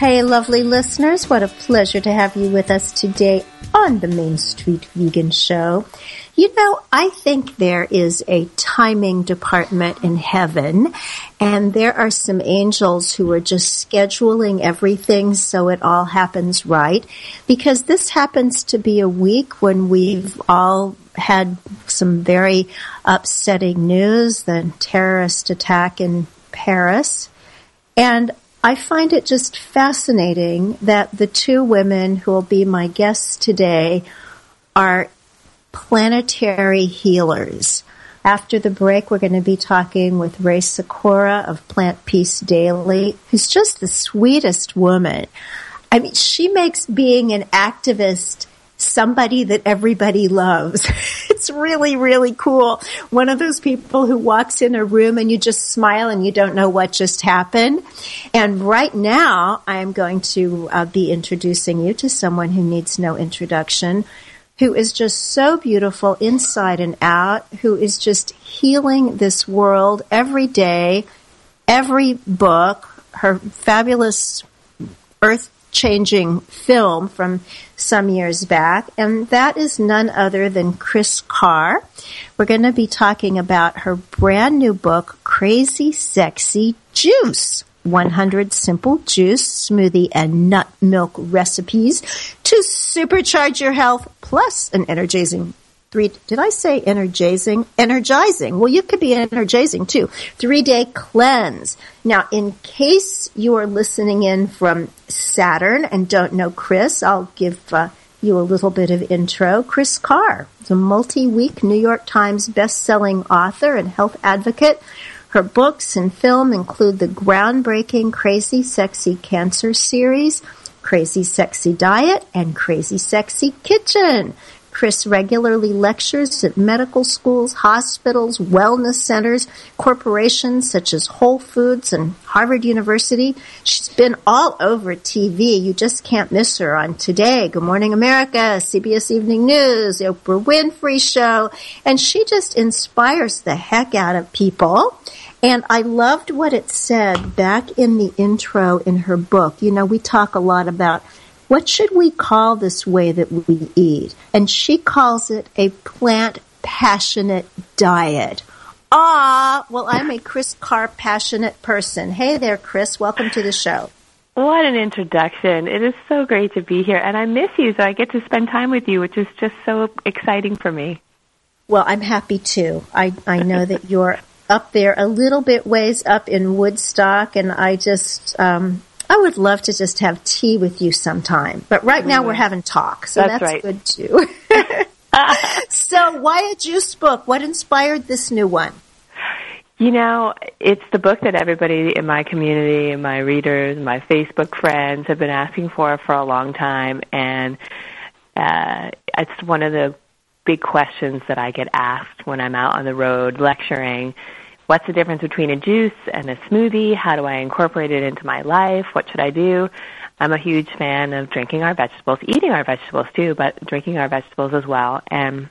Hey, lovely listeners. What a pleasure to have you with us today on the Main Street Vegan Show. You know, I think there is a timing department in heaven, and there are some angels who are just scheduling everything so it all happens right. Because this happens to be a week when we've all had some very upsetting news the terrorist attack in Paris. And I find it just fascinating that the two women who will be my guests today are planetary healers. After the break, we're going to be talking with Rae Sikora of Plant Peace Daily, who's just the sweetest woman. I mean, she makes being an activist somebody that everybody loves. it's really, really cool. One of those people who walks in a room and you just smile and you don't know what just happened. And right now, I'm going to uh, be introducing you to someone who needs no introduction, who is just so beautiful inside and out, who is just healing this world every day, every book, her fabulous earth changing film from some years back, and that is none other than Kris Carr. We're going to be talking about her brand new book, Crazy Sexy Juice. 100 simple juice, smoothie, and nut milk recipes to supercharge your health, plus an energizing three, did I say energizing? Energizing. Well, you could be energizing too. Three day cleanse. Now, in case you are listening in from Saturn and don't know Kris, I'll give uh, you a little bit of intro. Kris Carr is a multi-week New York Times best-selling author and health advocate. Her books and film include the groundbreaking Crazy Sexy Cancer series, Crazy Sexy Diet, and Crazy Sexy Kitchen. Kris regularly lectures at medical schools, hospitals, wellness centers, corporations such as Whole Foods and Harvard University. She's been all over TV. You just can't miss her on Today, Good Morning America, CBS Evening News, the Oprah Winfrey Show, and she just inspires the heck out of people. And I loved what it said back in the intro in her book. You know, we talk a lot about what should we call this way that we eat? And she calls it a plant passionate diet. Ah, well, I'm a Kris Carr passionate person. Hey there, Kris. Welcome to the show. What an introduction. It is so great to be here. And I miss you, so I get to spend time with you, which is just so exciting for me. Well, I'm happy too. I, I know that you're up there a little bit ways up in Woodstock, and I just, um, I would love to just have tea with you sometime. But right now we're having talk, so That's that's, right. good too. so why a juice book? What inspired this new one? You know, it's the book that everybody in my community, my readers, my Facebook friends have been asking for for a long time, and uh, it's one of the big questions that I get asked when I'm out on the road lecturing. What's the difference between a juice and a smoothie? How do I incorporate it into my life? What should I do? I'm a huge fan of drinking our vegetables, eating our vegetables too, but drinking our vegetables as well. And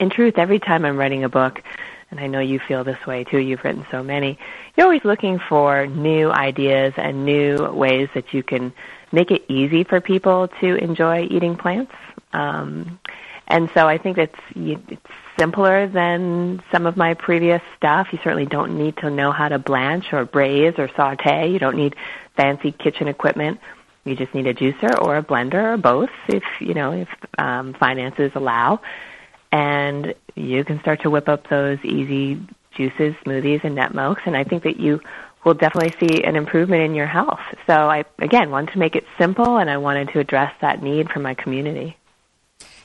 in truth, every time I'm writing a book, and I know you feel this way too, you've written so many, you're always looking for new ideas and new ways that you can make it easy for people to enjoy eating plants. Um, and so I think it's, it's simpler than some of my previous stuff. You certainly don't need to know how to blanch or braise or saute. You don't need fancy kitchen equipment. You just need a juicer or a blender or both if, you know, if um, finances allow and you can start to whip up those easy juices, smoothies, and nut milks. And I think that you will definitely see an improvement in your health. So I, again, wanted to make it simple, and I wanted to address that need from my community.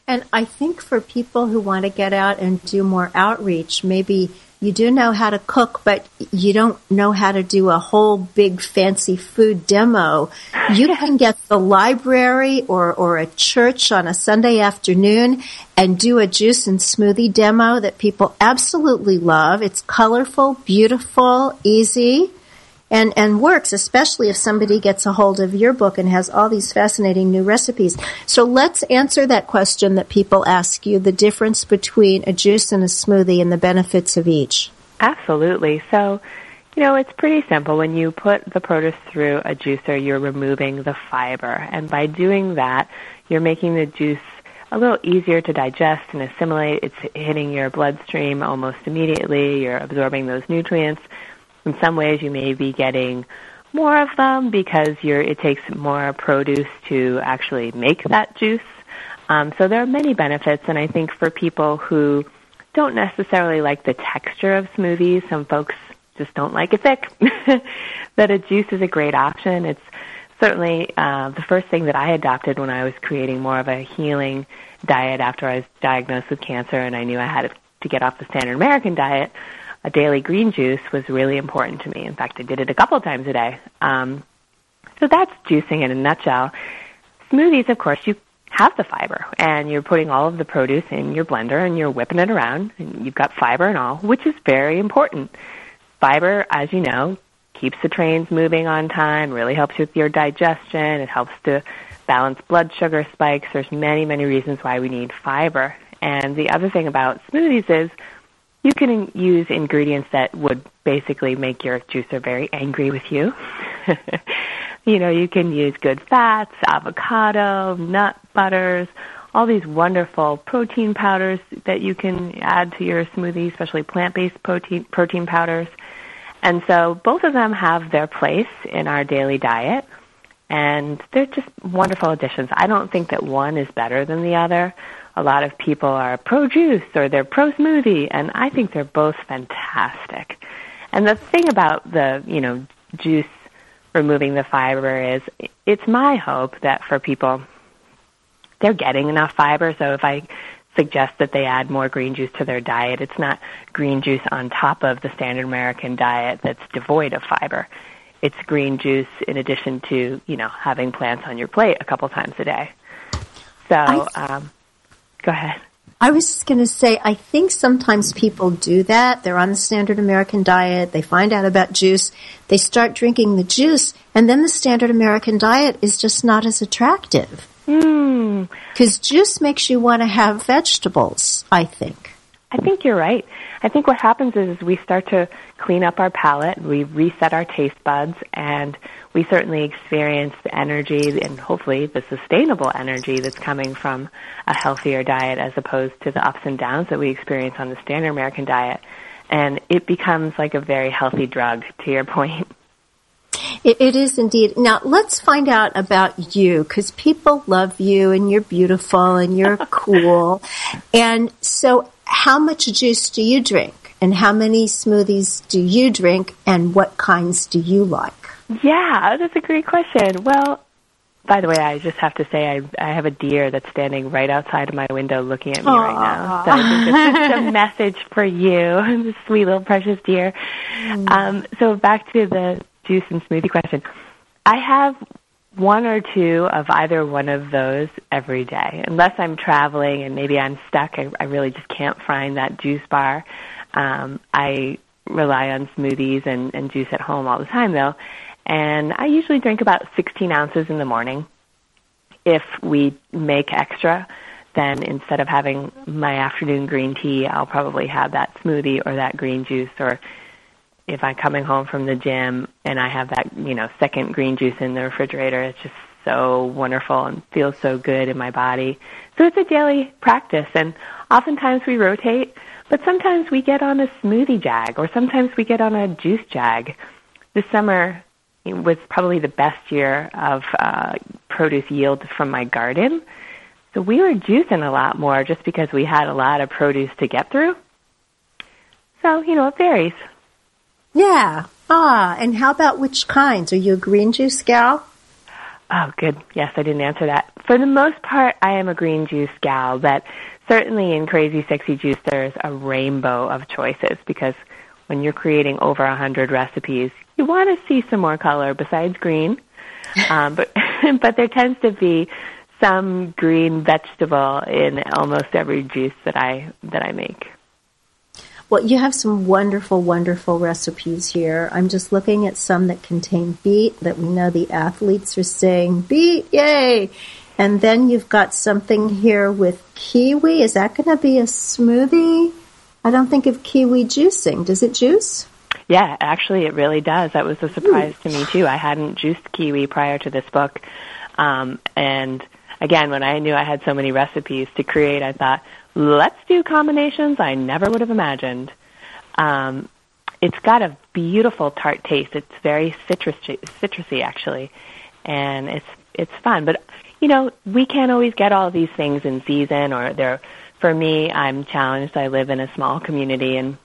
And I think for people who want to get out and do more outreach, maybe you do know how to cook, but you don't know how to do a whole big fancy food demo. You can get the library or, or a church on a Sunday afternoon and do a juice and smoothie demo that people absolutely love. It's colorful, beautiful, easy and and works, especially if somebody gets a hold of your book and has all these fascinating new recipes. So let's answer that question that people ask you: the difference between a juice and a smoothie and the benefits of each. Absolutely. So, you know, it's pretty simple. When you put the produce through a juicer, you're removing the fiber. And by doing that, you're making the juice a little easier to digest and assimilate. It's hitting your bloodstream almost immediately. You're absorbing those nutrients. In some ways, you may be getting more of them because it takes more produce to actually make that juice. Um, so there are many benefits, and I think for people who don't necessarily like the texture of smoothies, some folks just don't like it thick, that a juice is a great option. It's certainly uh, the first thing that I adopted when I was creating more of a healing diet after I was diagnosed with cancer and I knew I had to get off the standard American diet a daily green juice was really important to me. In fact, I did it a couple times a day. Um, so that's juicing in a nutshell. Smoothies, of course, you have the fiber, and you're putting all of the produce in your blender, and you're whipping it around, and you've got fiber and all, which is very important. Fiber, as you know, keeps the trains moving on time, really helps with your digestion. It helps to balance blood sugar spikes. There's many, many reasons why we need fiber. And the other thing about smoothies is you can use ingredients that would basically make your juicer very angry with you. you know, you can use good fats, avocado, nut butters, all these wonderful protein powders that you can add to your smoothie, especially plant-based protein protein powders. And so both of them have their place in our daily diet and they're just wonderful additions. I don't think that one is better than the other a lot of people are pro juice or they're pro smoothie, and I think they're both fantastic. And the thing about the, you know, juice removing the fiber is it's my hope that for people, they're getting enough fiber. So if I suggest that they add more green juice to their diet, it's not green juice on top of the standard American diet that's devoid of fiber. It's green juice in addition to, you know, having plants on your plate a couple times a day. So, um, Go ahead. I was just going to say, I think sometimes people do that. They're on the standard American diet. They find out about juice. They start drinking the juice, and then the standard American diet is just not as attractive. Mm. Because juice makes you want to have vegetables, I think. I think you're right. I think what happens is we start to clean up our palate, we reset our taste buds, and we certainly experience the energy and hopefully the sustainable energy that's coming from a healthier diet as opposed to the ups and downs that we experience on the standard American diet. And it becomes like a very healthy drug, to your point. It, it is indeed. Now, let's find out about you because people love you and you're beautiful and you're cool. And so, how much juice do you drink? And how many smoothies do you drink? And what kinds do you like? Yeah, that's a great question. Well, by the way, I just have to say I I have a deer that's standing right outside of my window looking at me Aww. right now. So I think this is a message for you, this sweet little precious deer. Mm. Um, so back to the juice and smoothie question. I have one or two of either one of those every day. Unless I'm traveling and maybe I'm stuck, I, I really just can't find that juice bar. Um, I rely on smoothies and, and juice at home all the time, though. And I usually drink about 16 ounces in the morning. If we make extra, then instead of having my afternoon green tea, I'll probably have that smoothie or that green juice. Or if I'm coming home from the gym and I have that, you know, second green juice in the refrigerator, it's just so wonderful and feels so good in my body. So it's a daily practice, and oftentimes we rotate, but sometimes we get on a smoothie jag, or sometimes we get on a juice jag. This summer, was probably the best year of uh, produce yield from my garden. So we were juicing a lot more just because we had a lot of produce to get through. So, you know, it varies. Yeah. Ah, and how about which kinds? Are you a green juice gal? Oh, good. Yes, I didn't answer that. For the most part, I am a green juice gal, but certainly in Crazy Sexy Juice, there's a rainbow of choices because when you're creating over a hundred recipes, you want to see some more color besides green. Um, but but there tends to be some green vegetable in almost every juice that I that I make. Well, you have some wonderful, wonderful recipes here. I'm just looking at some that contain beet that we know the athletes are saying beet, yay! And then you've got something here with kiwi. Is that going to be a smoothie? I don't think of kiwi juicing. Does it juice? Yeah, actually, it really does. That was a surprise to me too. I hadn't juiced kiwi prior to this book, um, and again, when I knew I had so many recipes to create, I thought, let's do combinations I never would have imagined. Um, it's got a beautiful tart taste. It's very citrusy, citrusy actually, and it's it's fun. But you know, we can't always get all these things in season, or they're. For me, I'm challenged. I live in a small community, and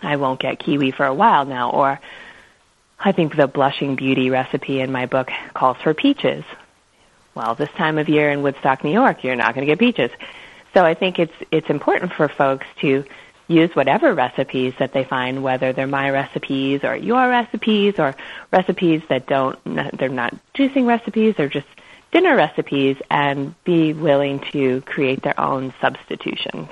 I won't get kiwi for a while now. Or I think the blushing beauty recipe in my book calls for peaches. Well, this time of year in Woodstock, New York, you're not going to get peaches. So I think it's it's important for folks to use whatever recipes that they find, whether they're my recipes or your recipes or recipes that don't they're not juicing recipes or just dinner recipes, and be willing to create their own substitutions.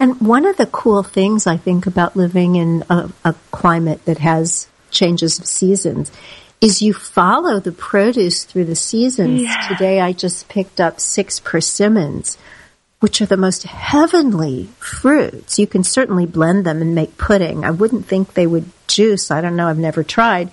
And one of the cool things I think about living in a, a climate that has changes of seasons is you follow the produce through the seasons. Yeah. Today I just picked up six persimmons, which are the most heavenly fruits. You can certainly blend them and make pudding. I wouldn't think they would juice. I don't know. I've never tried.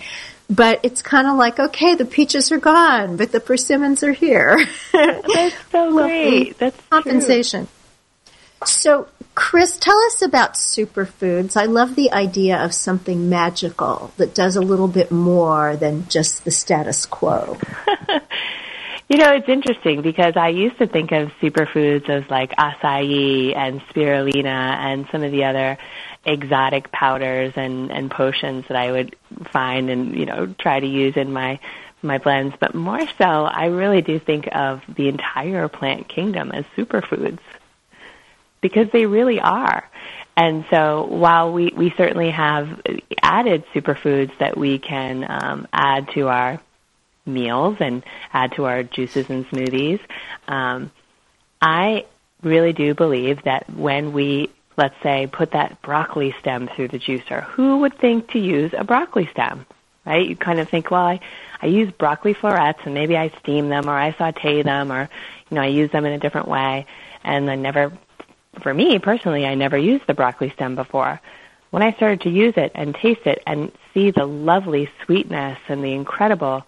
But it's kind of like, okay, the peaches are gone, but the persimmons are here. That's so great. Mm-hmm. That's compensation. True. So Kris, tell us about superfoods. I love the idea of something magical that does a little bit more than just the status quo. you know, it's interesting because I used to think of superfoods as like acai and spirulina and some of the other exotic powders and, and potions that I would find and, you know, try to use in my my blends, but more so, I really do think of the entire plant kingdom as superfoods because they really are. And so while we, we certainly have added superfoods that we can um, add to our meals and add to our juices and smoothies, um, I really do believe that when we, let's say, put that broccoli stem through the juicer, who would think to use a broccoli stem? Right? You kind of think, well, I, I use broccoli florets and maybe I steam them or I saute them or, you know, I use them in a different way and I never for me personally, I never used the broccoli stem before. When I started to use it and taste it and see the lovely sweetness and the incredible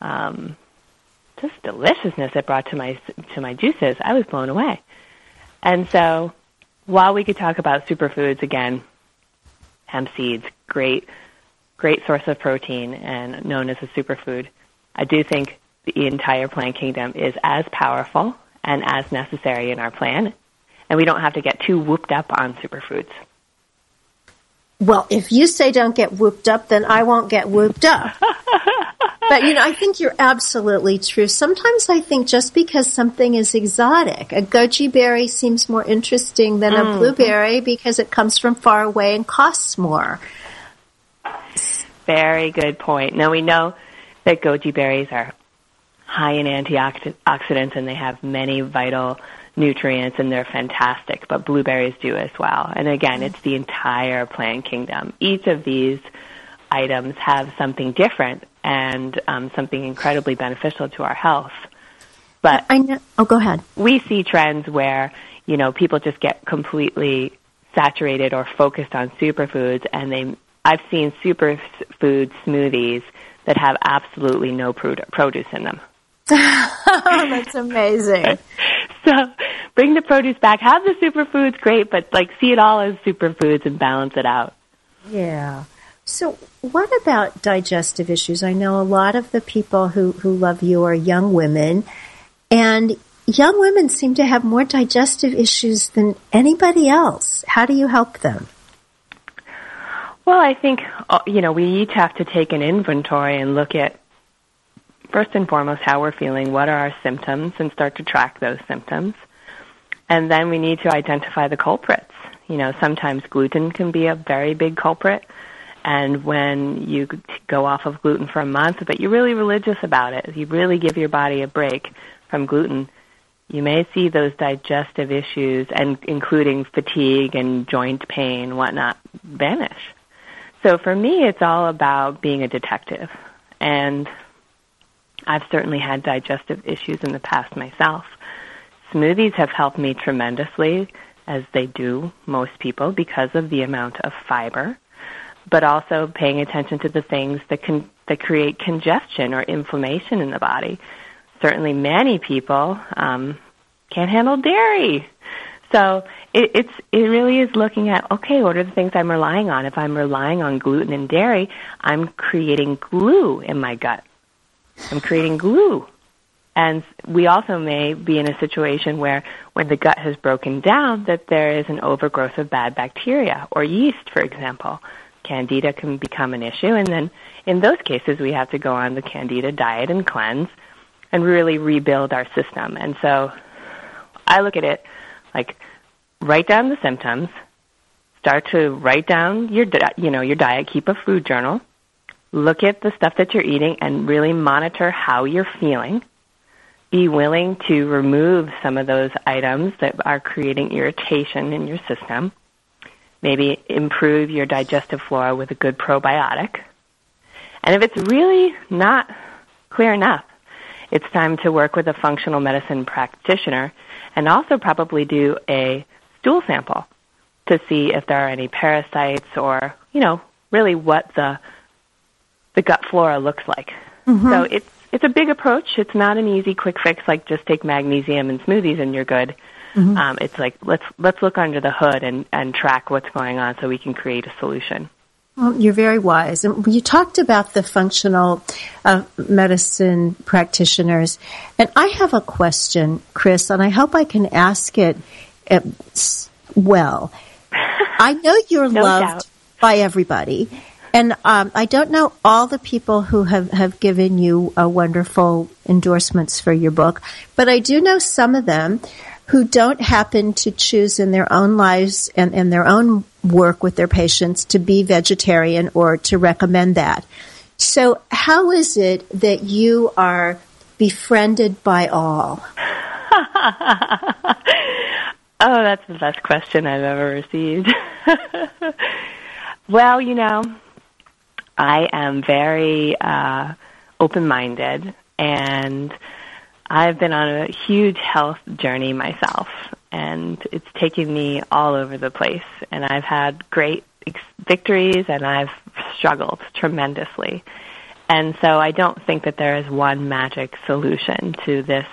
um, just deliciousness it brought to my to my juices, I was blown away. And so, while we could talk about superfoods again, hemp seeds, great, great source of protein and known as a superfood. I do think the entire plant kingdom is as powerful and as necessary in our plan and we don't have to get too whooped up on superfoods. Well, if you say don't get whooped up, then I won't get whooped up. but you know, I think you're absolutely true. Sometimes I think just because something is exotic, a goji berry seems more interesting than mm. a blueberry because it comes from far away and costs more. Very good point. Now we know that goji berries are high in antioxidants and they have many vital nutrients and they're fantastic, but blueberries do as well. And again, it's the entire plant kingdom. Each of these items have something different and um, something incredibly beneficial to our health. But I know. Oh, go ahead. We see trends where you know people just get completely saturated or focused on superfoods, and they. I've seen superfood smoothies that have absolutely no produce in them. That's amazing. so bring the produce back. Have the superfoods, great, but like see it all as superfoods and balance it out. Yeah. So what about digestive issues? I know a lot of the people who, who love you are young women and young women seem to have more digestive issues than anybody else. How do you help them? Well, I think, uh, you know, we each have to take an inventory and look at first and foremost how we're feeling, what are our symptoms, and start to track those symptoms. And then we need to identify the culprits. You know, sometimes gluten can be a very big culprit. And when you go off of gluten for a month, but you're really religious about it, you really give your body a break from gluten, you may see those digestive issues, and including fatigue and joint pain, whatnot, vanish. So for me, it's all about being a detective. And I've certainly had digestive issues in the past myself. Smoothies have helped me tremendously, as they do most people, because of the amount of fiber, but also paying attention to the things that can that create congestion or inflammation in the body. Certainly, many people um, can't handle dairy. So it, it's it really is looking at okay, what are the things I'm relying on? If I'm relying on gluten and dairy, I'm creating glue in my gut. I'm creating glue. And we also may be in a situation where when the gut has broken down that there is an overgrowth of bad bacteria or yeast, for example. Candida can become an issue and then in those cases we have to go on the candida diet and cleanse and really rebuild our system. And so I look at it like write down the symptoms, start to write down your you know your diet, keep a food journal, look at the stuff that you're eating and really monitor how you're feeling. Be willing to remove some of those items that are creating irritation in your system. Maybe improve your digestive flora with a good probiotic. And if it's really not clear enough, it's time to work with a functional medicine practitioner and also probably do a stool sample to see if there are any parasites or, you know, really what the the gut flora looks like. Mm-hmm. So it's it's a big approach. It's not an easy quick fix like just take magnesium and smoothies and you're good. Mm-hmm. Um, it's like let's let's look under the hood and, and track what's going on so we can create a solution. Well, you're very wise. And you talked about the functional uh, medicine practitioners, and I have a question, Kris, and I hope I can ask it uh, well. I know you're no loved doubt. by everybody, and um, I don't know all the people who have, have given you uh, wonderful endorsements for your book, but I do know some of them who don't happen to choose in their own lives and in their own work with their patients to be vegetarian or to recommend that. So, how is it that you are befriended by all? oh, that's the best question I've ever received. well, you know, I am very uh, open-minded, and I've been on a huge health journey myself, and it's taken me all over the place. And I've had great ex- victories, and I've struggled tremendously. And so I don't think that there is one magic solution to this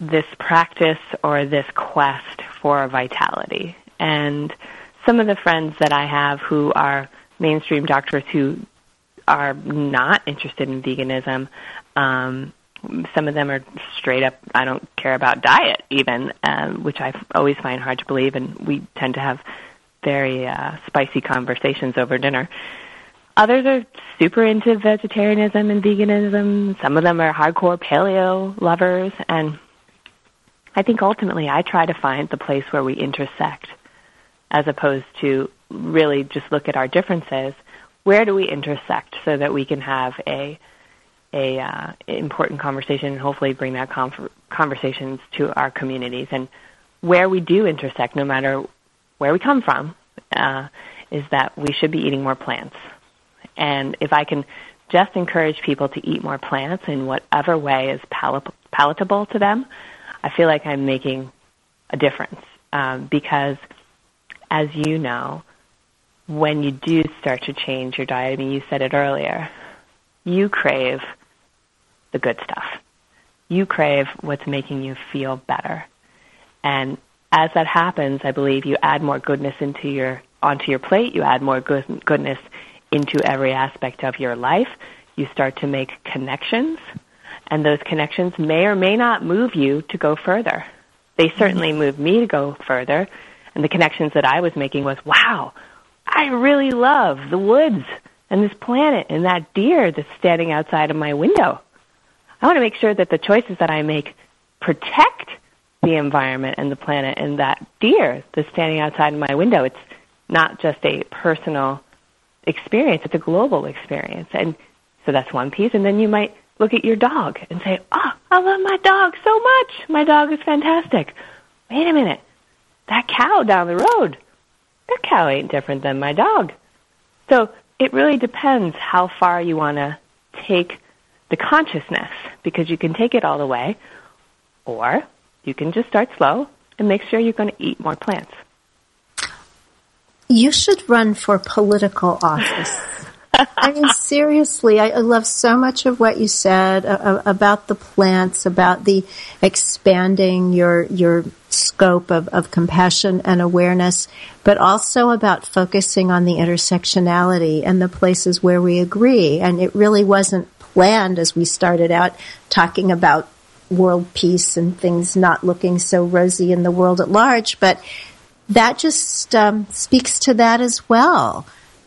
this practice or this quest for vitality. And some of the friends that I have who are mainstream doctors who are not interested in veganism um, some of them are straight up, I don't care about diet even, um, which I always find hard to believe, and we tend to have very uh, spicy conversations over dinner. Others are super into vegetarianism and veganism. Some of them are hardcore paleo lovers, and I think ultimately I try to find the place where we intersect as opposed to really just look at our differences. Where do we intersect so that we can have a a uh, important conversation and hopefully bring that conversations to our communities and where we do intersect, no matter where we come from, uh, is that we should be eating more plants. And if I can just encourage people to eat more plants in whatever way is pal- palatable to them, I feel like I'm making a difference um, because, as you know, when you do start to change your diet, I mean, you said it earlier, you crave the good stuff. You crave what's making you feel better. And as that happens, I believe you add more goodness into your onto your plate, you add more good, goodness into every aspect of your life. You start to make connections, and those connections may or may not move you to go further. They certainly mm-hmm. moved me to go further, and the connections that I was making was, wow, I really love the woods and this planet and that deer that's standing outside of my window. I want to make sure that the choices that I make protect the environment and the planet and that deer that's standing outside my window. It's not just a personal experience, it's a global experience. And so that's one piece. And then you might look at your dog and say, Oh, I love my dog so much. My dog is fantastic. Wait a minute. That cow down the road, that cow ain't different than my dog. So it really depends how far you want to take the consciousness because you can take it all the way or you can just start slow and make sure you're going to eat more plants. You should run for political office. I mean, seriously, I, love so much of what you said uh, about the plants, about the expanding your your scope of, of compassion and awareness, but also about focusing on the intersectionality and the places where we agree. And it really wasn't planned as we started out talking about world peace and things not looking so rosy in the world at large. But that just um, speaks to that as well.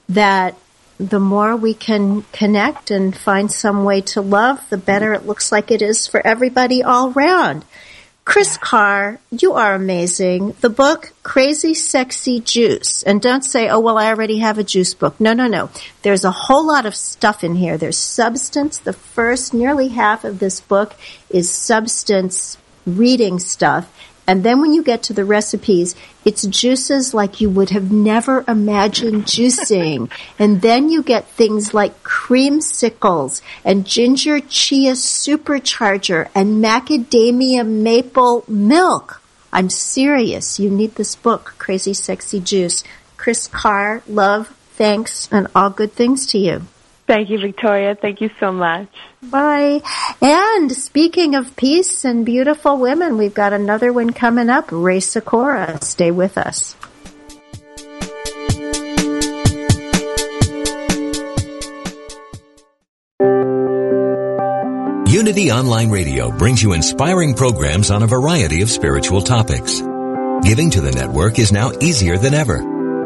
That the more we can connect and find some way to love, the better it looks like it is for everybody all around. Kris Carr, you are amazing. The book, Crazy Sexy Juice. And don't say, oh, well, I already have a juice book. No, no, no. There's a whole lot of stuff in here. There's substance. The first nearly half of this book is substance reading stuff. And then when you get to the recipes, it's juices like you would have never imagined juicing. and then you get things like creamsicles and ginger chia supercharger and macadamia maple milk. I'm serious. You need this book, Crazy Sexy Juice. Kris Carr, love, thanks, and all good things to you. Thank you, Victoria. Thank you so much. Bye. And speaking of peace and beautiful women, we've got another one coming up. Rae Sikora. Stay with us. Unity Online Radio brings you inspiring programs on a variety of spiritual topics. Giving to the network is now easier than ever.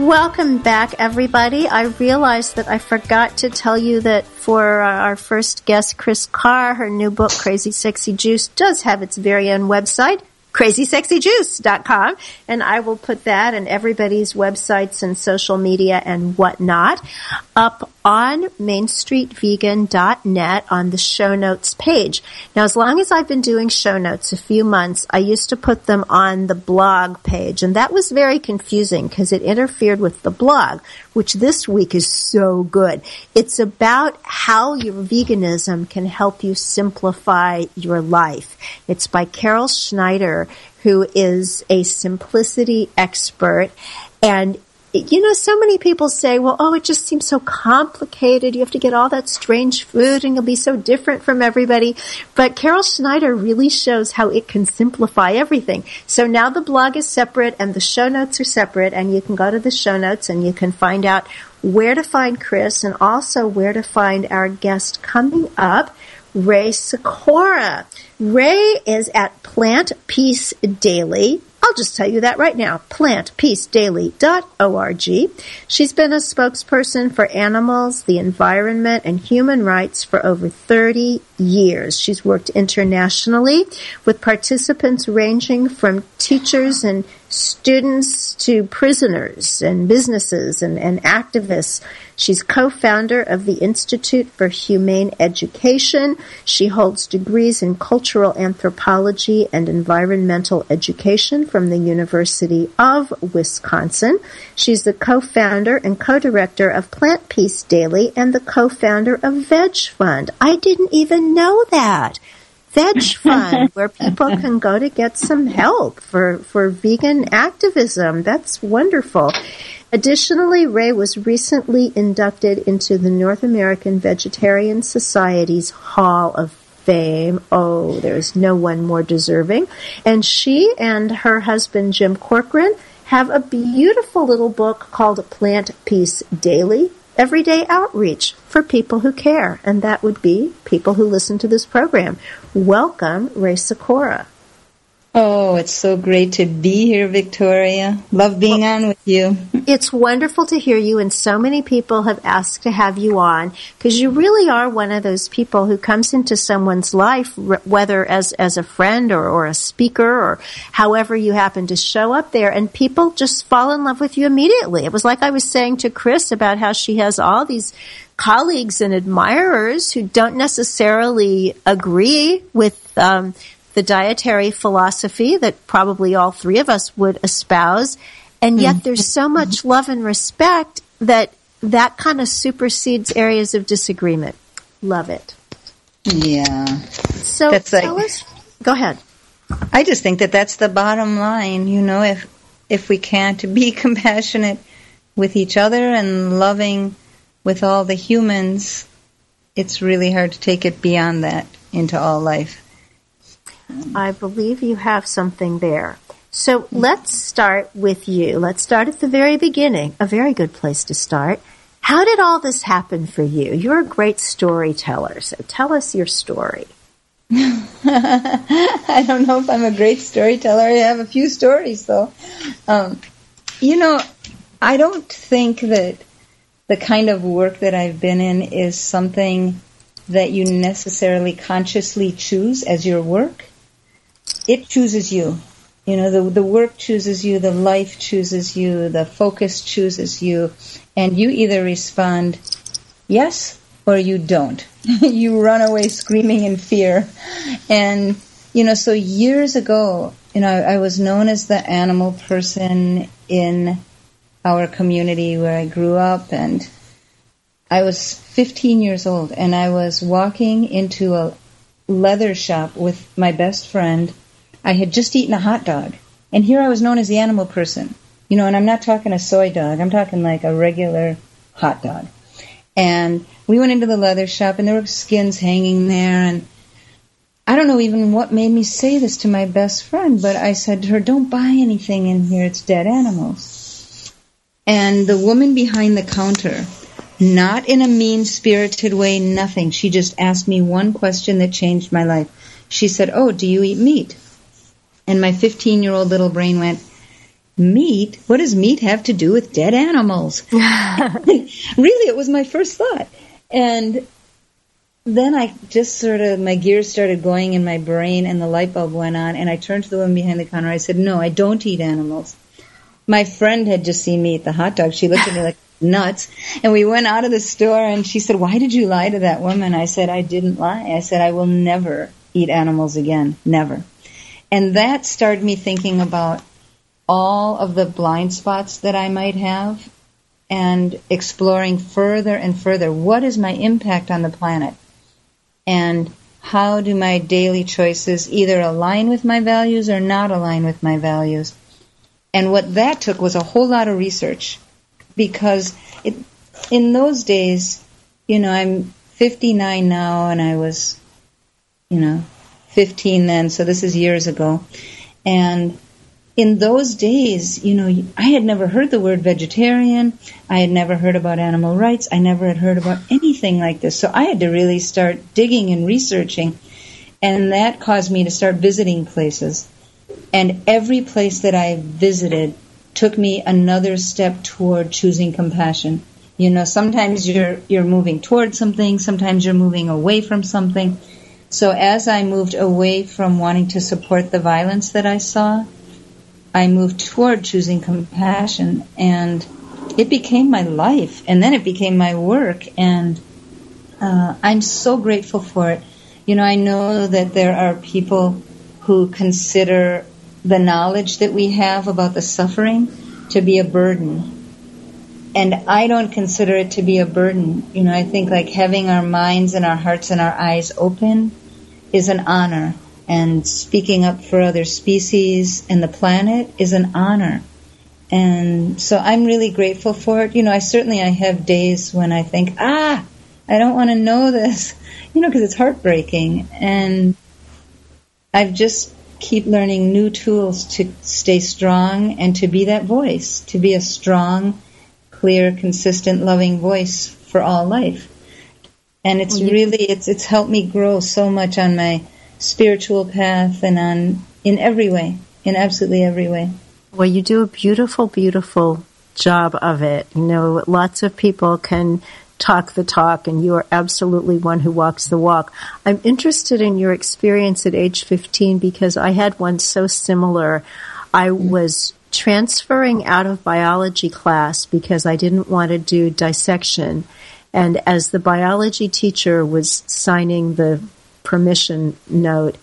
Welcome back, everybody. I realized that I forgot to tell you that for uh, our first guest, Kris Carr, her new book, Crazy Sexy Juice, does have its very own website, crazysexyjuice.com. And I will put that and everybody's websites and social media and whatnot up on mainstreetvegan.net on the show notes page. Now, as long as I've been doing show notes a few months, I used to put them on the blog page and that was very confusing because it interfered with the blog, which this week is so good. It's about how your veganism can help you simplify your life. It's by Carol Schneider, who is a simplicity expert and you know, so many people say, well, oh, it just seems so complicated. You have to get all that strange food and you'll be so different from everybody. But Carol Schneider really shows how it can simplify everything. So now the blog is separate and the show notes are separate and you can go to the show notes and you can find out where to find Kris and also where to find our guest coming up, Rae Sikora. Rae is at Plant Peace Daily I'll just tell you that right now. PlantPeaceDaily.org. She's been a spokesperson for animals, the environment, and human rights for over 30 years. She's worked internationally with participants ranging from teachers and students to prisoners and businesses and, and activists. She's co-founder of the Institute for Humane Education. She holds degrees in cultural anthropology and environmental education from the University of Wisconsin. She's the co-founder and co-director of Plant Peace Daily and the co-founder of Veg Fund. I didn't even know that. Veg Fund, where people can go to get some help for, for vegan activism. That's wonderful. Additionally, Rae was recently inducted into the North American Vegetarian Society's Hall of Fame. Oh, there's no one more deserving. And she and her husband, Jim Corcoran, have a beautiful little book called Plant Peace Daily everyday outreach for people who care, and that would be people who listen to this program. Welcome, Rae Sikora. Oh, it's so great to be here, Victoria. Love being well, on with you. It's wonderful to hear you, and so many people have asked to have you on because you really are one of those people who comes into someone's life, whether as as a friend or, or a speaker or however you happen to show up there, and people just fall in love with you immediately. It was like I was saying to Kris about how she has all these colleagues and admirers who don't necessarily agree with um, the dietary philosophy that probably all three of us would espouse. And yet mm-hmm. there's so much love and respect that that kind of supersedes areas of disagreement. Love it. Yeah. So That's tell like- us. Go ahead. I just think that that's the bottom line. You know, if if we can't be compassionate with each other and loving with all the humans, it's really hard to take it beyond that into all life. I believe you have something there. So let's start with you. Let's start at the very beginning. A very good place to start. How did all this happen for you? You're a great storyteller, so tell us your story. I don't know if I'm a great storyteller. I have a few stories though. Um, you know, I don't think that the kind of work that I've been in is something that you necessarily consciously choose as your work. It chooses you. You know, the the work chooses you, the life chooses you, the focus chooses you, and you either respond yes or you don't. you run away screaming in fear. And, you know, so years ago, you know, I, I was known as the animal person in our community where I grew up and I was 15 years old and I was walking into a leather shop with my best friend. I had just eaten a hot dog and here I was known as the animal person. You know, and I'm not talking a soy dog. I'm talking like a regular hot dog. And we went into the leather shop and there were skins hanging there and I don't know even what made me say this to my best friend, but I said to her, don't buy anything in here, it's dead animals. And the woman behind the counter, not in a mean spirited way, nothing. She just asked me one question that changed my life. She said, oh, do you eat meat? And my 15 year old little brain went, meat? What does meat have to do with dead animals? really, it was my first thought. And then I just sort of, my gears started going in my brain and the light bulb went on and I turned to the woman behind the counter. I said, no, I don't eat animals. My friend had just seen me eat the hot dog. She looked at me like nuts. And we went out of the store and she said, why did you lie to that woman? I said, I didn't lie. I said, I will never eat animals again. Never. And that started me thinking about all of the blind spots that I might have and exploring further and further what is my impact on the planet and how do my daily choices either align with my values or not align with my values. And what that took was a whole lot of research because it, in those days, you know, I'm 59 now and I was, you know, 15 then, so this is years ago. And in those days, you know, I had never heard the word vegetarian. I had never heard about animal rights. I never had heard about anything like this. So I had to really start digging and researching. And that caused me to start visiting places. And every place that I visited took me another step toward choosing compassion. You know, sometimes you're, you're moving toward something, sometimes you're moving away from something. So as I moved away from wanting to support the violence that I saw, I moved toward choosing compassion and it became my life and then it became my work and uh, I'm so grateful for it. You know, I know that there are people who consider the knowledge that we have about the suffering to be a burden. And I don't consider it to be a burden. You know, I think like having our minds and our hearts and our eyes open is an honor and speaking up for other species and the planet is an honor. And so I'm really grateful for it. You know, I certainly I have days when I think, ah, I don't want to know this, you know, because it's heartbreaking. And I've just keep learning new tools to stay strong and to be that voice, to be a strong, clear, consistent, loving voice for all life. And it's really it's it's helped me grow so much on my spiritual path and on in every way, in absolutely every way. Well, you do a beautiful, beautiful job of it. You know, lots of people can talk the talk, and you are absolutely one who walks the walk. I'm interested in your experience at age 15 because I had one so similar. I was transferring out of biology class because I didn't want to do dissection. And as the biology teacher was signing the permission note,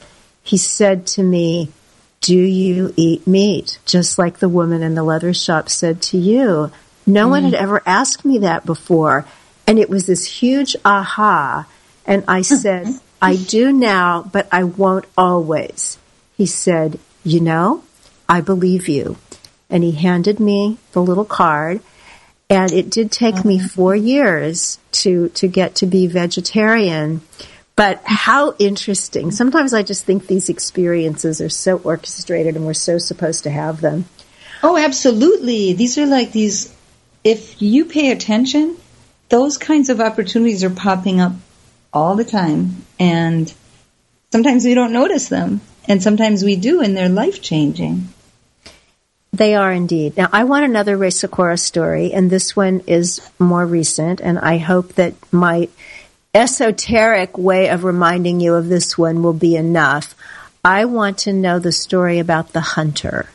he said to me, do you eat meat? Just like the woman in the leather shop said to you. No mm. one had ever asked me that before. And it was this huge aha. And I said, I do now, but I won't always. He said, You know, I believe you. And he handed me the little card. And it did take me uh-huh. four years to, to get to be vegetarian. But how interesting. Sometimes I just think these experiences are so orchestrated and we're so supposed to have them. Oh, absolutely. These are like these, if you pay attention, those kinds of opportunities are popping up all the time. And sometimes we don't notice them. And sometimes we do, and they're life changing. They are indeed. Now, I want another Rae Sikora story, and this one is more recent, and I hope that my esoteric way of reminding you of this one will be enough. I want to know the story about the hunter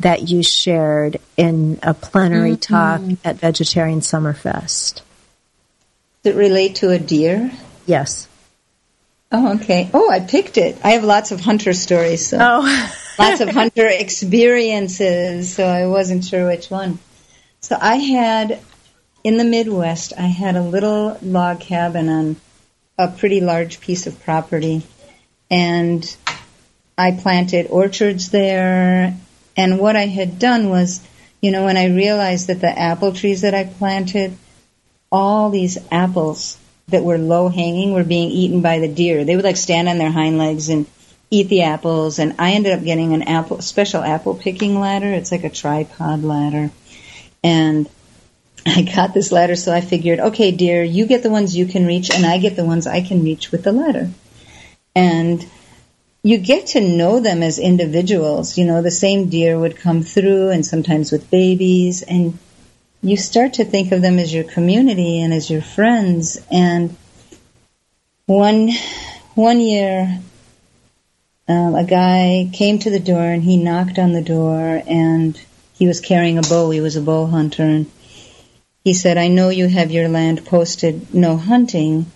that you shared in a plenary mm-hmm. talk at Vegetarian Summerfest. Does it relate to a deer? Yes. Oh, okay. Oh, I picked it. I have lots of hunter stories. So. Oh. lots of hunter experiences, so I wasn't sure which one. So I had, in the Midwest, I had a little log cabin on a pretty large piece of property. And I planted orchards there. And what I had done was, you know, when I realized that the apple trees that I planted, all these apples that were low hanging were being eaten by the deer. They would like stand on their hind legs and eat the apples. And I ended up getting an apple, special apple picking ladder. It's like a tripod ladder. And I got this ladder, so I figured, okay, dear, you get the ones you can reach, and I get the ones I can reach with the ladder. And you get to know them as individuals. You know, the same deer would come through, and sometimes with babies, and you start to think of them as your community and as your friends. And one one year, um, a guy came to the door and he knocked on the door and he was carrying a bow. He was a bow hunter and he said, "I know you have your land posted no hunting."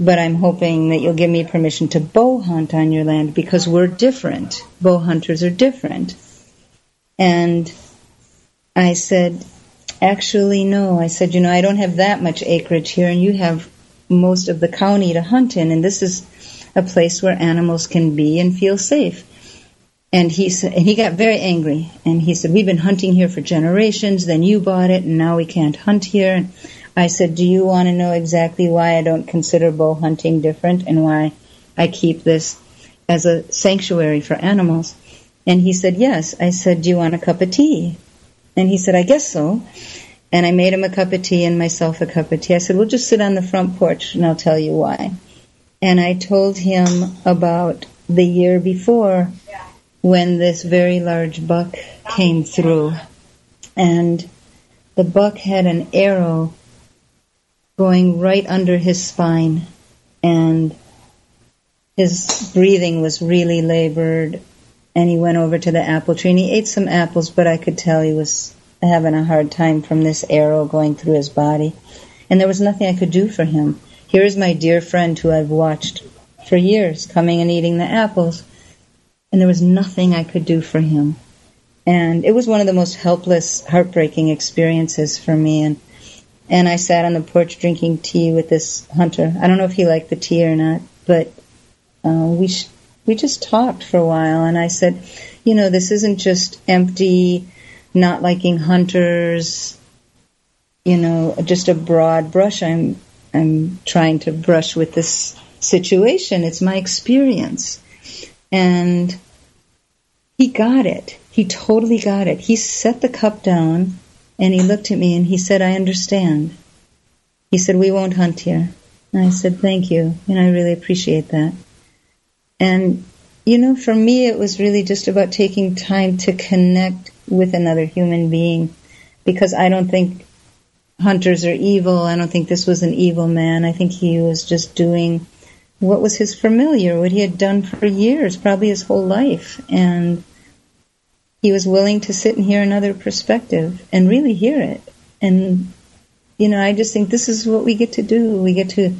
But I'm hoping that you'll give me permission to bow hunt on your land because we're different. Bow hunters are different. And I said, Actually, no. I said, you know, I don't have that much acreage here, and you have most of the county to hunt in, and this is a place where animals can be and feel safe. And he said, and he got very angry, and he said, "We've been hunting here for generations. Then you bought it, and now we can't hunt here." And I said, "Do you want to know exactly why I don't consider bow hunting different, and why I keep this as a sanctuary for animals?" And he said, "Yes." I said, "Do you want a cup of tea?" And he said, I guess so. And I made him a cup of tea and myself a cup of tea. I said, we'll just sit on the front porch and I'll tell you why. And I told him about the year before when this very large buck came through. And the buck had an arrow going right under his spine. And his breathing was really labored and he went over to the apple tree and he ate some apples, but I could tell he was having a hard time from this arrow going through his body. And there was nothing I could do for him. Here is my dear friend who I've watched for years coming and eating the apples, and there was nothing I could do for him. And it was one of the most helpless, heartbreaking experiences for me. And and I sat on the porch drinking tea with this hunter. I don't know if he liked the tea or not, but uh, we sh- we just talked for a while and I said, you know, this isn't just empty, not liking hunters, you know, just a broad brush I'm I'm trying to brush with this situation. It's my experience. And he got it. He totally got it. He set the cup down and he looked at me and he said, I understand. He said, We won't hunt here. And I said, Thank you. And I really appreciate that. And, you know, for me, it was really just about taking time to connect with another human being because I don't think hunters are evil. I don't think this was an evil man. I think he was just doing what was his familiar, what he had done for years, probably his whole life. And he was willing to sit and hear another perspective and really hear it. And, you know, I just think this is what we get to do. We get to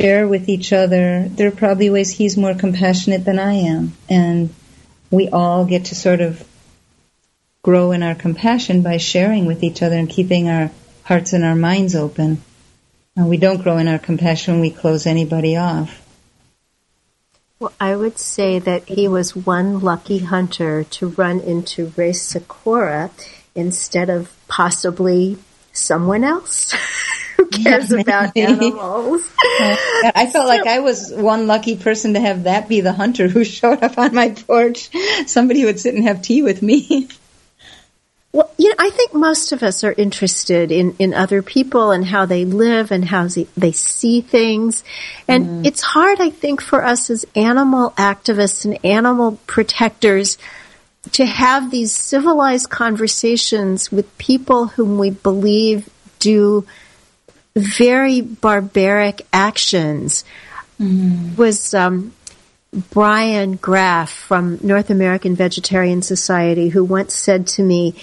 share with each other. There are probably ways he's more compassionate than I am. And we all get to sort of grow in our compassion by sharing with each other and keeping our hearts and our minds open. Uh, we don't grow in our compassion, when we close anybody off. Well, I would say that he was one lucky hunter to run into Rae Sikora instead of possibly someone else who cares yeah, about animals. I felt like I was one lucky person to have that be the hunter who showed up on my porch. Somebody would sit and have tea with me. Well, you know, I think most of us are interested in, in other people and how they live and how they, they see things. And mm. it's hard, I think, for us as animal activists and animal protectors to have these civilized conversations with people whom we believe do very barbaric actions. Mm. Was um, Brian Graff from North American Vegetarian Society who once said to me,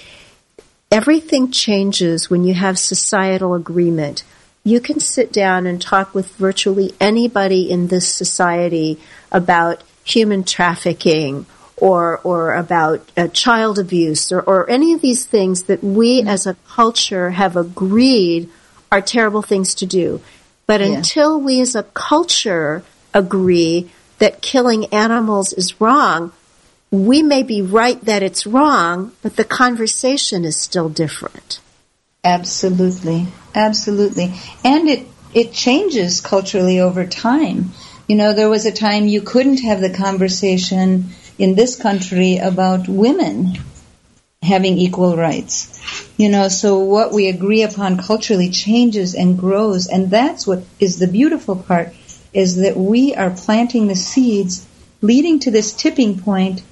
Everything changes when you have societal agreement. You can sit down and talk with virtually anybody in this society about human trafficking or or about uh, child abuse or, or any of these things that we mm-hmm. as a culture have agreed are terrible things to do. But yeah. until we as a culture agree that killing animals is wrong, we may be right that it's wrong, but the conversation is still different. Absolutely. Absolutely. And it, it changes culturally over time. You know, there was a time you couldn't have the conversation in this country about women having equal rights. You know, so what we agree upon culturally changes and grows, and that's what is the beautiful part, is that we are planting the seeds leading to this tipping point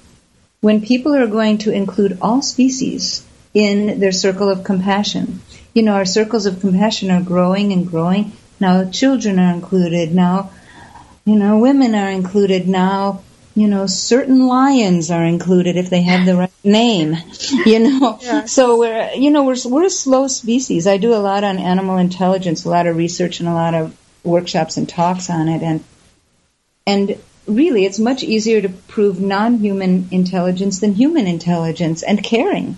when people are going to include all species in their circle of compassion. You know, our circles of compassion are growing and growing. Now children are included. Now, you know, women are included. Now, you know, certain lions are included if they have the right name. You know, yeah. so we're, you know, we're we're a slow species. I do a lot on animal intelligence, a lot of research, and a lot of workshops and talks on it, and and really, it's much easier to prove non-human intelligence than human intelligence and caring.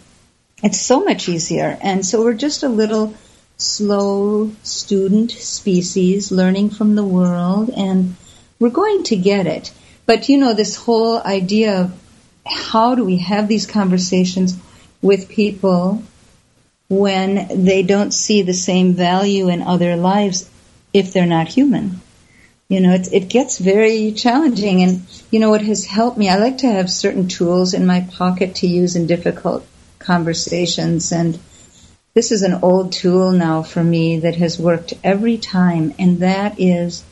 It's so much easier. And so we're just a little slow student species learning from the world and we're going to get it. But you know, this whole idea of how do we have these conversations with people when they don't see the same value in other lives if they're not human? you know, it, it gets very challenging. And, you know, what has helped me, I like to have certain tools in my pocket to use in difficult conversations. And this is an old tool now for me that has worked every time. And that is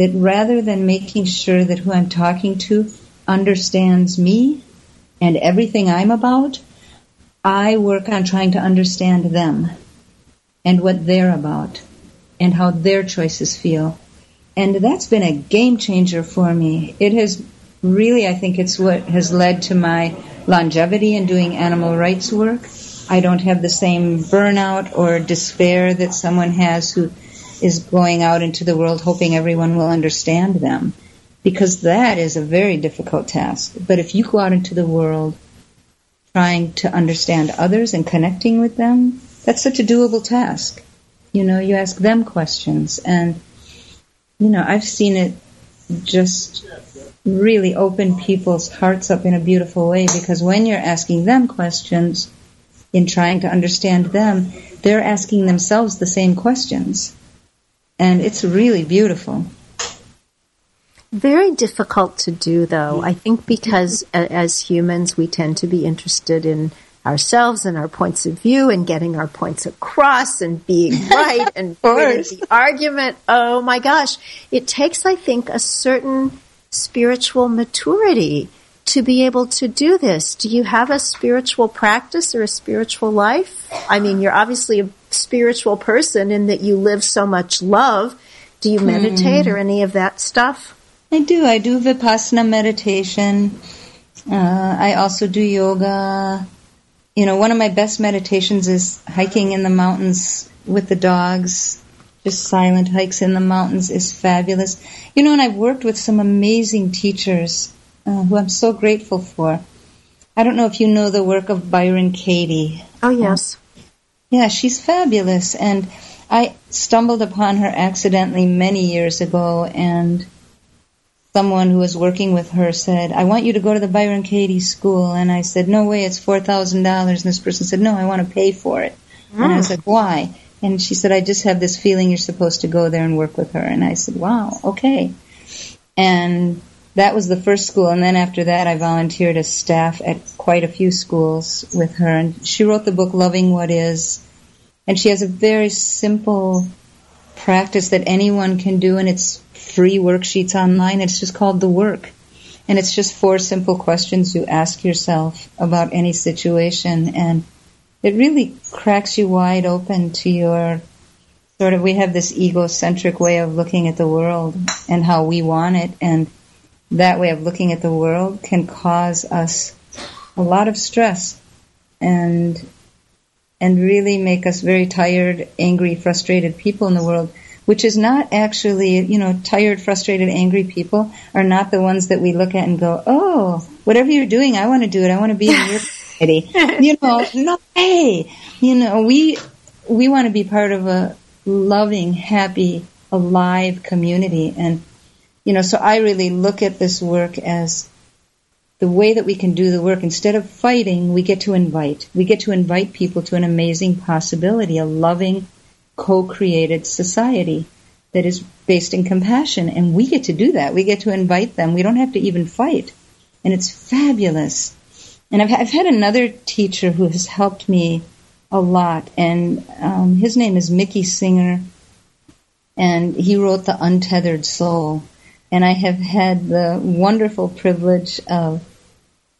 that rather than making sure that who I'm talking to understands me and everything I'm about, I work on trying to understand them and what they're about and how their choices feel and that's been a game changer for me. It has really, I think it's what has led to my longevity in doing animal rights work. I don't have the same burnout or despair that someone has who is going out into the world hoping everyone will understand them. Because that is a very difficult task. But if you go out into the world trying to understand others and connecting with them, that's such a doable task. You know, you ask them questions and you know, I've seen it just really open people's hearts up in a beautiful way because when you're asking them questions in trying to understand them, they're asking themselves the same questions. And it's really beautiful. Very difficult to do, though. I think because as humans, we tend to be interested in ourselves and our points of view and getting our points across and being right and winning the argument. Oh my gosh. It takes, I think, a certain spiritual maturity to be able to do this. Do you have a spiritual practice or a spiritual life? I mean, you're obviously a spiritual person in that you live so much love. Do you meditate hmm. or any of that stuff? I do. I do vipassana meditation. Uh, I also do yoga you know, one of my best meditations is hiking in the mountains with the dogs. Just silent hikes in the mountains is fabulous. You know, and I've worked with some amazing teachers uh, who I'm so grateful for. I don't know if you know the work of Byron Katie. Oh, yes. Yeah, she's fabulous. And I stumbled upon her accidentally many years ago, and someone who was working with her said, I want you to go to the Byron Katie school. And I said, No way, it's $4,000. And this person said, No, I want to pay for it. Mm. And I was like, Why? And she said, I just have this feeling you're supposed to go there and work with her. And I said, Wow, okay. And that was the first school. And then after that, I volunteered as staff at quite a few schools with her. And she wrote the book Loving What Is. And she has a very simple practice that anyone can do, and it's free worksheets online. It's just called The Work. And it's just four simple questions you ask yourself about any situation. And it really cracks you wide open to your sort of, we have this egocentric way of looking at the world and how we want it. And that way of looking at the world can cause us a lot of stress and and really make us very tired, angry, frustrated people in the world, which is not actually, you know, tired, frustrated, angry people are not the ones that we look at and go, oh, whatever you're doing, I want to do it. I want to be in your society. you know, no way. You know, we we want to be part of a loving, happy, alive community, and you know, so I really look at this work as the way that we can do the work. Instead of fighting, we get to invite. We get to invite people to an amazing possibility, a loving, co-created society that is based in compassion. And we get to do that. We get to invite them. We don't have to even fight. And it's fabulous. And I've, I've had another teacher who has helped me a lot, and um, his name is Mickey Singer, and he wrote The Untethered Soul and I have had the wonderful privilege of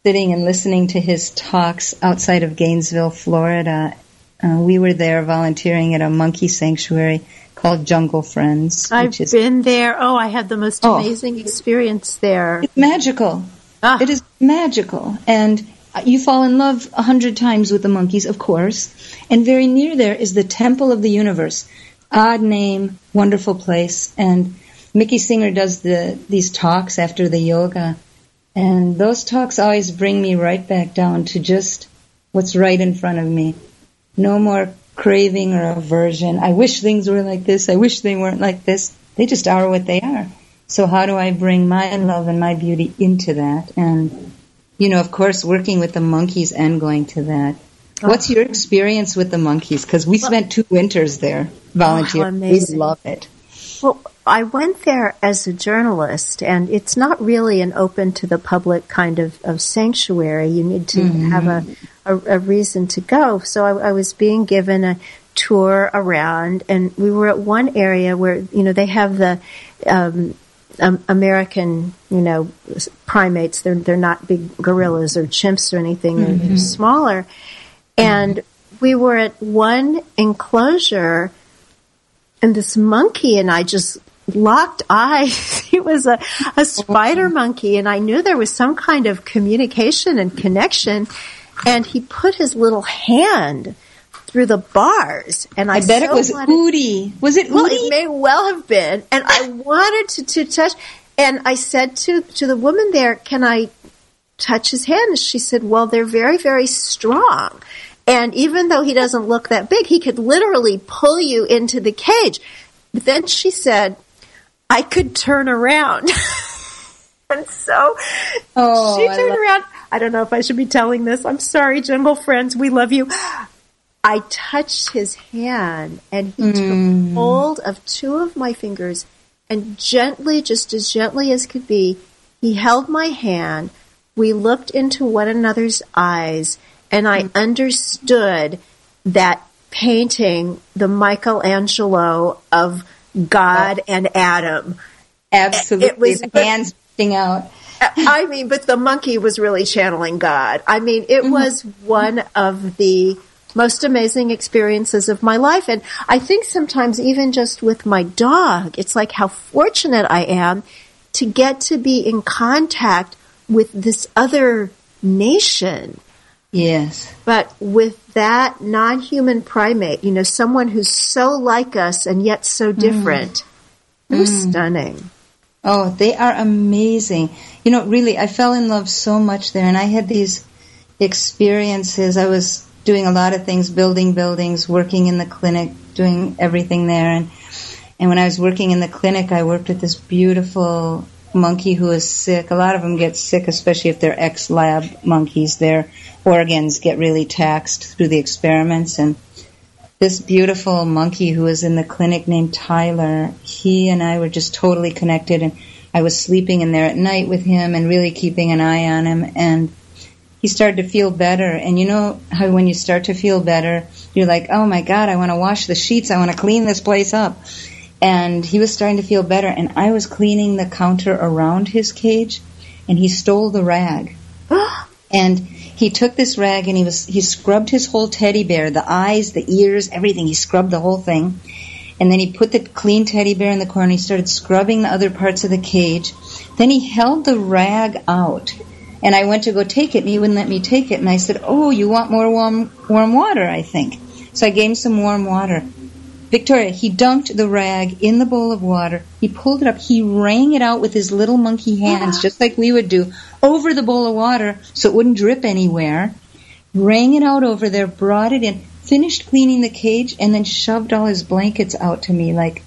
sitting and listening to his talks outside of Gainesville, Florida. Uh, we were there volunteering at a monkey sanctuary called Jungle Friends. I've is, been there. Oh, I had the most oh, amazing experience there. It's magical. Ah. It is magical. And you fall in love a hundred times with the monkeys, of course. And very near there is the Temple of the Universe. Odd name, wonderful place. And Mickey Singer does the these talks after the yoga, and those talks always bring me right back down to just what's right in front of me. No more craving or aversion. I wish things were like this. I wish they weren't like this. They just are what they are. So how do I bring my love and my beauty into that? And you know, of course, working with the monkeys and going to that. What's your experience with the monkeys? Because we spent two winters there volunteering. Oh, we love it. Well, I went there as a journalist, and it's not really an open to the public kind of, of sanctuary. You need to mm-hmm. have a, a, a, reason to go. So I, I, was being given a tour around, and we were at one area where you know they have the um, um, American you know primates. They're they're not big gorillas or chimps or anything. Mm-hmm. They're, they're smaller, and we were at one enclosure and this monkey and I just locked eyes. he was a, a spider monkey and I knew there was some kind of communication and connection. And he put his little hand through the bars, and I, I bet so it was wanted, Udi. Was it Well, it may well have been, and I wanted to, to touch. And I said to to the woman there, "Can I touch his hand?" And she said, "Well, they're very, very strong." And even though he doesn't look that big, he could literally pull you into the cage. But then she said, I could turn around. and so oh, she turned I around. I don't know if I should be telling this. I'm sorry, jungle friends. We love you. I touched his hand and he mm. took hold of two of my fingers and gently, just as gently as could be, he held my hand. We looked into one another's eyes and I mm. understood that painting the Michelangelo of God oh. and Adam. Absolutely. It was the hands out. I mean, but the monkey was really channeling God. I mean, it mm-hmm. was one of the most amazing experiences of my life. And I think sometimes even just with my dog, it's like how fortunate I am to get to be in contact with this other nation Yes. But with that non-human primate, you know, someone who's so like us and yet so mm. different, mm. it was mm. stunning. Oh, they are amazing. You know, really, I fell in love so much there, and I had these experiences. I was doing a lot of things, building buildings, working in the clinic, doing everything there. And, and when I was working in the clinic, I worked with this beautiful monkey who is sick. A lot of them get sick, especially if they're ex-lab monkeys. Their organs get really taxed through the experiments. And this beautiful monkey who was in the clinic named Tyler, he and I were just totally connected. And I was sleeping in there at night with him and really keeping an eye on him. And he started to feel better. And you know how when you start to feel better, you're like, oh my God, I want to wash the sheets. I want to clean this place up. And he was starting to feel better. And I was cleaning the counter around his cage and he stole the rag. and he took this rag and he was, he scrubbed his whole teddy bear, the eyes, the ears, everything. He scrubbed the whole thing. And then he put the clean teddy bear in the corner. He started scrubbing the other parts of the cage. Then he held the rag out. And I went to go take it, and he wouldn't let me take it. And I said, "Oh, you want more warm, warm water? I think." So I gave him some warm water. Victoria, he dunked the rag in the bowl of water. He pulled it up. He wrung it out with his little monkey hands, just like we would do, over the bowl of water so it wouldn't drip anywhere. Wrung it out over there, brought it in finished cleaning the cage and then shoved all his blankets out to me, like,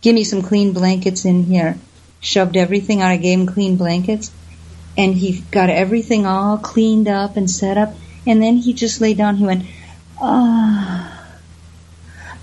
give me some clean blankets in here. Shoved everything out. I gave him clean blankets. And he got everything all cleaned up and set up. And then he just lay down. He went, ah.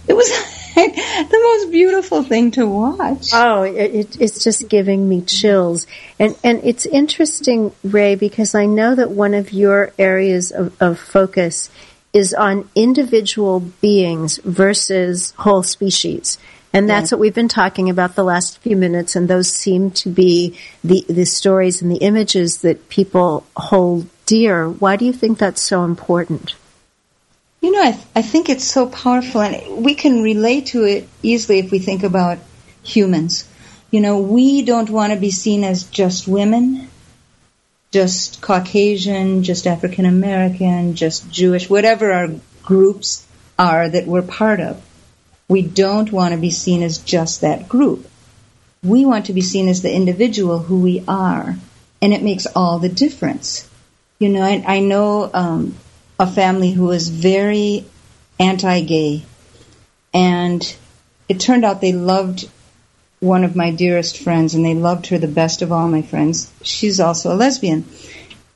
It was the most beautiful thing to watch. Oh, it, it's just giving me chills. And, and it's interesting, Rae, because I know that one of your areas of, of focus is on individual beings versus whole species. And that's what we've been talking about the last few minutes, and those seem to be the, the stories and the images that people hold dear. Why do you think that's so important? You know, I, th- I think it's so powerful, and we can relate to it easily if we think about humans. You know, we don't want to be seen as just women just Caucasian, just African American, just Jewish, whatever our groups are that we're part of. We don't want to be seen as just that group. We want to be seen as the individual who we are, and it makes all the difference. You know, I, I know um, a family who was very anti-gay, and it turned out they loved one of my dearest friends, and they loved her the best of all my friends. She's also a lesbian.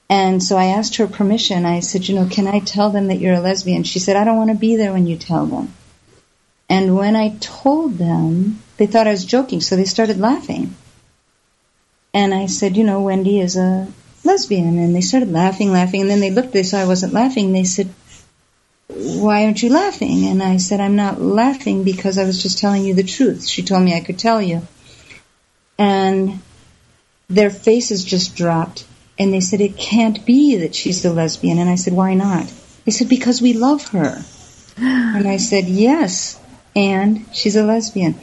And so I asked her permission. I said, you know, can I tell them that you're a lesbian? She said, I don't want to be there when you tell them. And when I told them, they thought I was joking, so they started laughing. And I said, you know, Wendy is a lesbian. And they started laughing, laughing. And then they looked, they saw I wasn't laughing. They said, why aren't you laughing? And I said, I'm not laughing because I was just telling you the truth. She told me I could tell you. And their faces just dropped. And they said, it can't be that she's the lesbian. And I said, why not? They said, because we love her. And I said, yes. And she's a lesbian.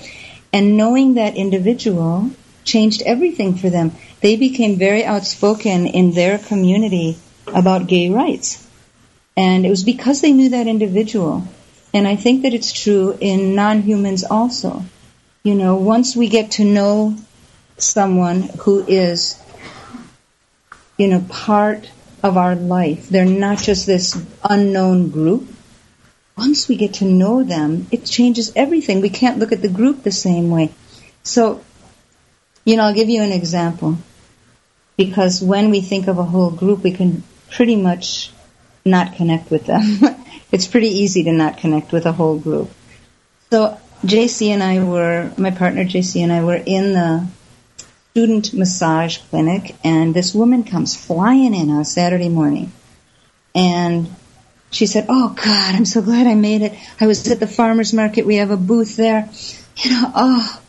And knowing that individual changed everything for them. They became very outspoken in their community about gay rights and it was because they knew that individual. And I think that it's true in non humans also. You know, once we get to know someone who is, you know, part of our life, they're not just this unknown group. Once we get to know them, it changes everything. We can't look at the group the same way. So, you know, I'll give you an example. Because when we think of a whole group, we can pretty much not connect with them. it's pretty easy to not connect with a whole group. So JC and I were, my partner JC and I were in the student massage clinic, and this woman comes flying in on a Saturday morning. And she said, Oh God, I'm so glad I made it. I was at the farmer's market. We have a booth there. You know, oh,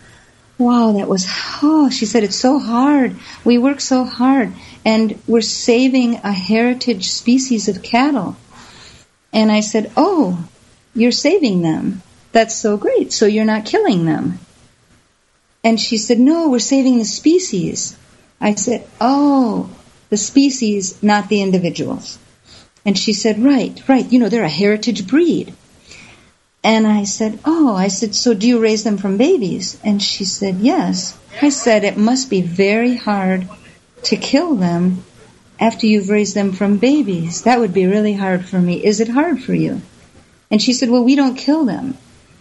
wow, that was, oh, she said, it's so hard. We work so hard and we're saving a heritage species of cattle. And I said, Oh, you're saving them. That's so great. So you're not killing them. And she said, No, we're saving the species. I said, Oh, the species, not the individuals. And she said, Right, right. You know, they're a heritage breed. And I said, Oh, I said, so do you raise them from babies? And she said, Yes. I said, It must be very hard to kill them after you've raised them from babies? That would be really hard for me. Is it hard for you? And she said, Well, we don't kill them.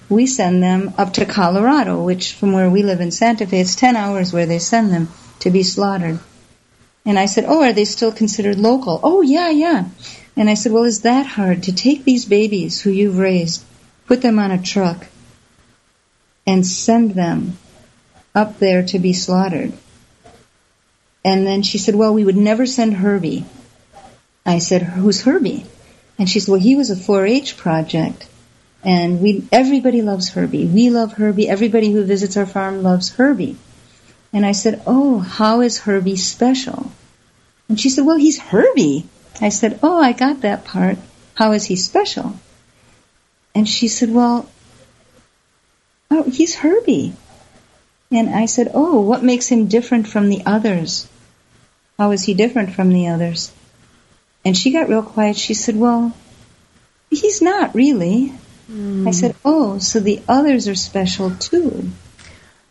We send them up to Colorado, which from where we live in Santa Fe, it's 10 hours where they send them to be slaughtered. And I said, Oh, are they still considered local? Oh, yeah, yeah. And I said, Well, is that hard to take these babies who you've raised, put them on a truck, and send them up there to be slaughtered? And then she said, Well, we would never send Herbie. I said, Who's Herbie? And she said, Well, he was a 4 H project. And we, everybody loves Herbie. We love Herbie. Everybody who visits our farm loves Herbie. And I said, Oh, how is Herbie special? And she said, Well, he's Herbie. I said, Oh, I got that part. How is he special? And she said, Well, oh, he's Herbie. And I said, Oh, what makes him different from the others? How is he different from the others? And she got real quiet. She said, Well, he's not really. Mm. I said, Oh, so the others are special too.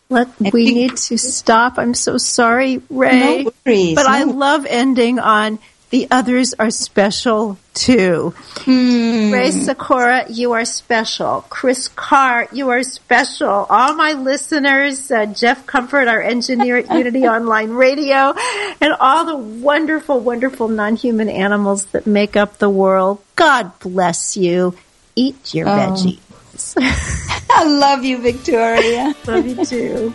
Let and we need to stop. I'm so sorry, Rae. No worries. But no. I love ending on the others are special too. Hmm. Rae Sikora, you are special. Kris Carr, you are special. All my listeners, uh, Jeff Comfort, our engineer at Unity Online Radio, and all the wonderful, wonderful non-human animals that make up the world. God bless you. Eat your oh. veggies. I love you, Victoria. love you too.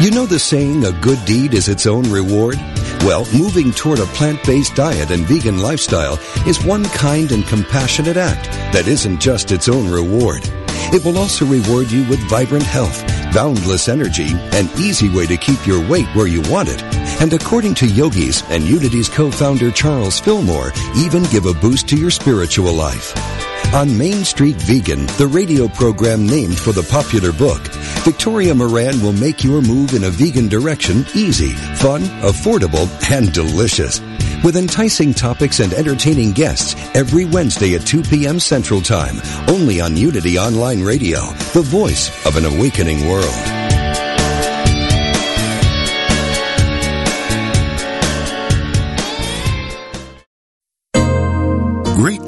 You know the saying, a good deed is its own reward? Well, moving toward a plant-based diet and vegan lifestyle is one kind and compassionate act that isn't just its own reward. It will also reward you with vibrant health, boundless energy, and easy way to keep your weight where you want it. And according to yogis and Unity's co-founder Charles Fillmore, even give a boost to your spiritual life. On Main Street Vegan, the radio program named for the popular book, Victoria Moran will make your move in a vegan direction easy, fun, affordable, and delicious. With enticing topics and entertaining guests every Wednesday at 2 p.m. Central Time, only on Unity Online Radio, the voice of an awakening world.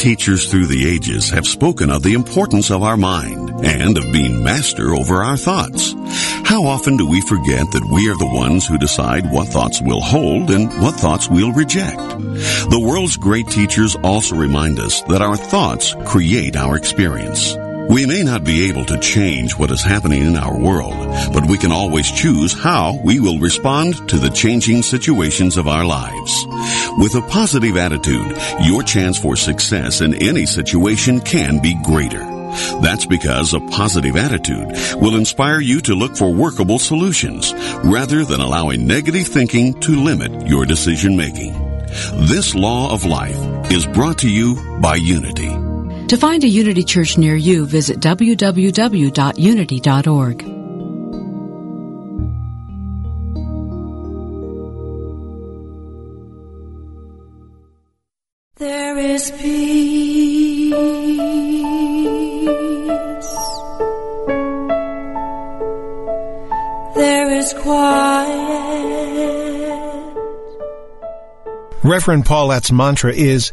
Teachers through the ages have spoken of the importance of our mind and of being master over our thoughts. How often do we forget that we are the ones who decide what thoughts we'll hold and what thoughts we'll reject? The world's great teachers also remind us that our thoughts create our experience. We may not be able to change what is happening in our world, but we can always choose how we will respond to the changing situations of our lives. With a positive attitude, your chance for success in any situation can be greater. That's because a positive attitude will inspire you to look for workable solutions rather than allowing negative thinking to limit your decision making. This law of life is brought to you by Unity. To find a Unity Church near you, visit www.unity.org. There is peace. There is quiet. Reverend Paulette's mantra is,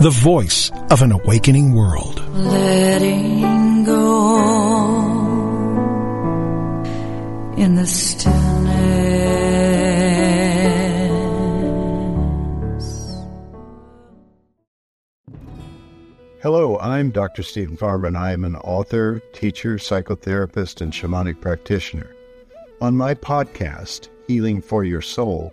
the voice of an awakening world. Letting go in the stillness. Hello, I'm Dr. Steven Farmer, and I am an author, teacher, psychotherapist, and shamanic practitioner. On my podcast, Healing for Your Soul,